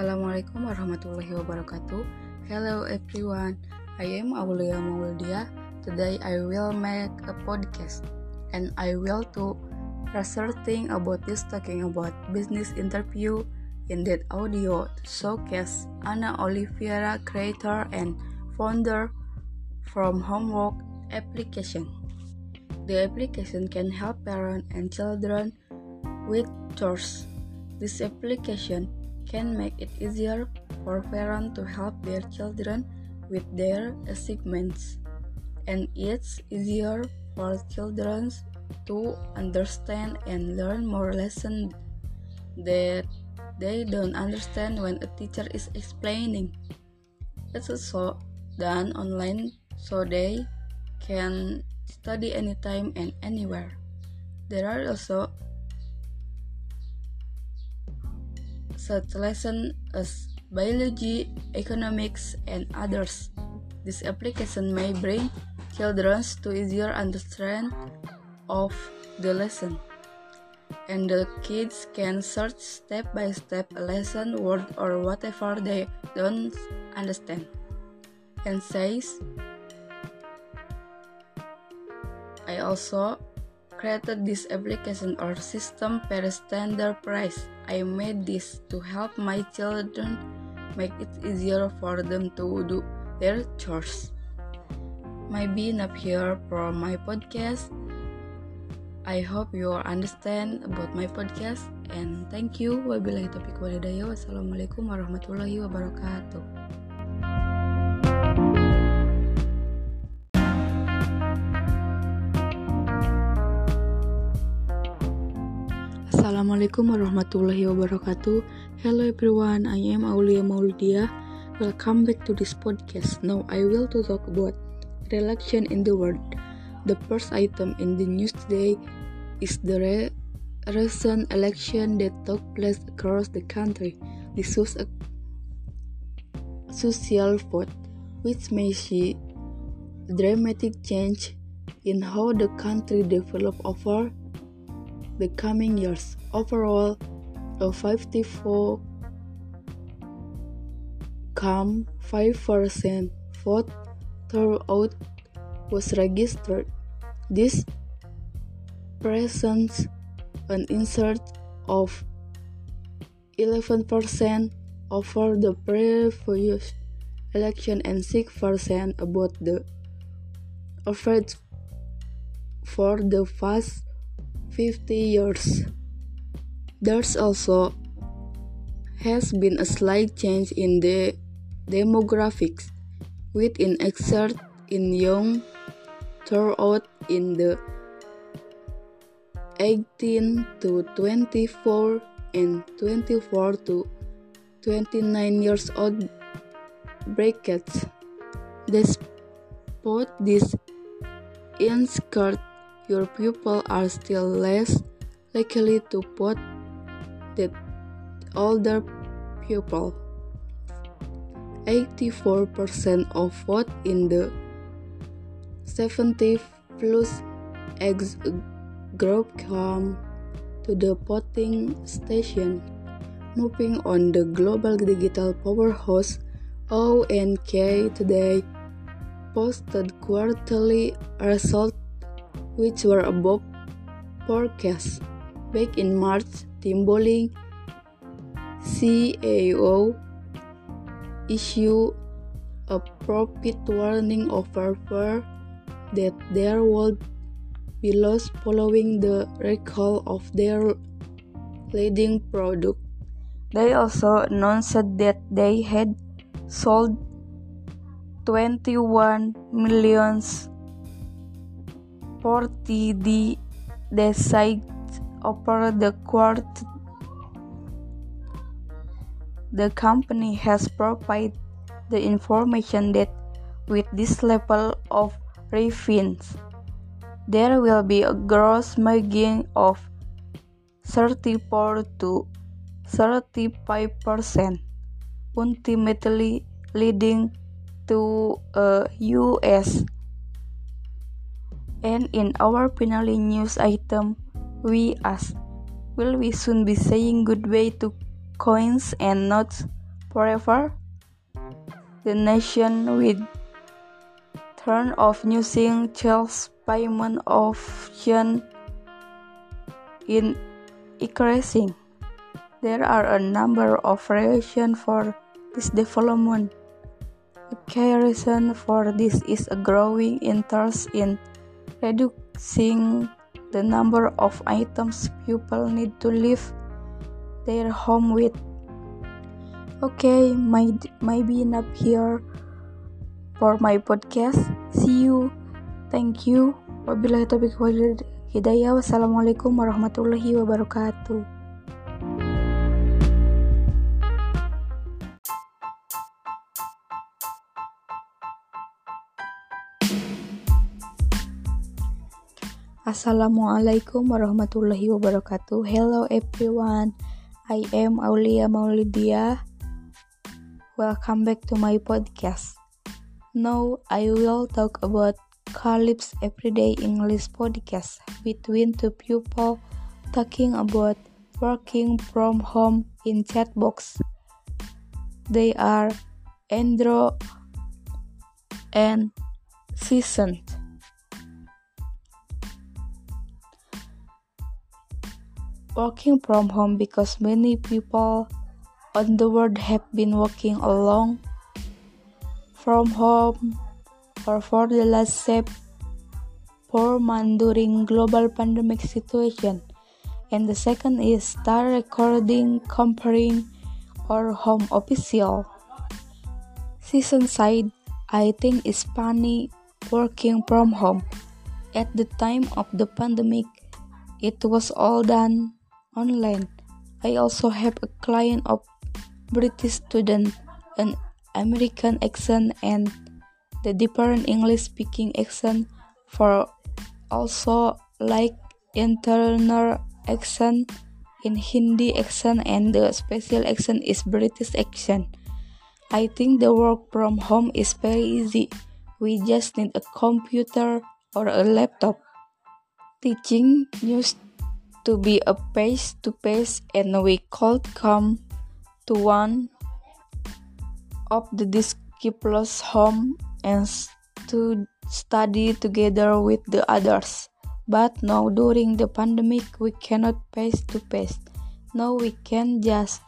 Assalamualaikum warahmatullahi wabarakatuh. Hello everyone. I am Aulia Mauldia. Today I will make a podcast and I will to researching about this talking about business interview in that audio to showcase Anna Oliveira creator and founder from homework application. The application can help parents and children with chores. This application can make it easier for parents to help their children with their assignments, and it's easier for children to understand and learn more lessons that they don't understand when a teacher is explaining. It's also done online so they can study anytime and anywhere. There are also such lessons as biology, economics, and others. This application may bring children to easier understand of the lesson. And the kids can search step by step a lesson, word, or whatever they don't understand. And says, I also created this application or system per standard price. I made this to help my children make it easier for them to do their chores. Maybe not here for my podcast. I hope you understand about my podcast and thank you. Wabillahi taufiq walhidayah. Wassalamualaikum warahmatullahi wabarakatuh. Assalamualaikum warahmatullahi wabarakatuh. Hello everyone, I am Aulia Maulidia. Welcome back to this podcast. Now I will to talk about election in the world. The first item in the news today is the re recent election that took place across the country. This was a social vote, which may see dramatic change in how the country developed over the coming years. Overall, a 54 come 5% vote turnout was registered. This presents an insert of 11% over the previous election and 6% about the average for the past 50 years. There's also has been a slight change in the demographics, with an exert in young turnout in the 18 to 24 and 24 to 29 years old brackets. Despite this insert your pupils are still less likely to vote than older pupils. 84% of vote in the 70 plus age group come to the voting station. Moving on the global digital powerhouse ONK today posted quarterly results which were above forecast. Back in March, Tim Bolling, CEO, issued a profit warning over fear that there would be loss following the recall of their leading product. They also announced that they had sold 21 millions 40 the decides over the court. The company has provided the information that with this level of refins there will be a gross margin of 34 to 35 percent ultimately leading to a US and in our finale news item, we ask, will we soon be saying goodbye to coins and notes forever. The nation with turn of using Charles payment option in increasing. There are a number of reasons for this development. A key reason for this is a growing interest in reducing the number of items people need to leave their home with. Okay, might maybe enough here for my podcast. See you. Thank you. Wabillahi taufiq wal hidayah. Wassalamualaikum warahmatullahi wabarakatuh. Assalamualaikum warahmatullahi wabarakatuh. Hello everyone. I am Aulia Maulidia. Welcome back to my podcast. Now I will talk about Calypso Everyday English podcast between two people talking about working from home in chat box. They are Andrew and Season. Working from home because many people on the world have been working along from home or for the last four months during global pandemic situation. And the second is start recording, comparing, or home official. Season side, I think is funny working from home. At the time of the pandemic, it was all done online. I also have a client of British student, an American accent and the different English speaking accent for also like internal accent in Hindi accent and the special accent is British accent. I think the work from home is very easy. We just need a computer or a laptop. Teaching used to be a pace to pace and we could come to one of the disciples' home and to study together with the others. But now during the pandemic we cannot face to face. Now we can just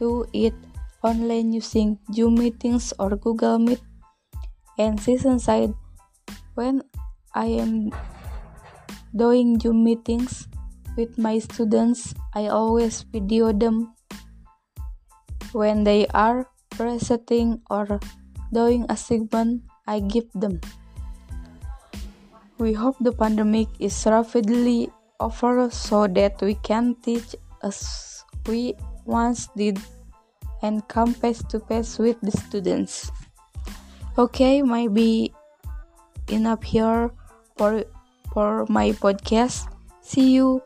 do it online using Zoom meetings or Google Meet. And season side when I am doing Zoom meetings with my students, I always video them when they are presenting or doing a segment I give them. We hope the pandemic is rapidly over so that we can teach as we once did and come face to face with the students. Okay, maybe enough here for for my podcast. See you.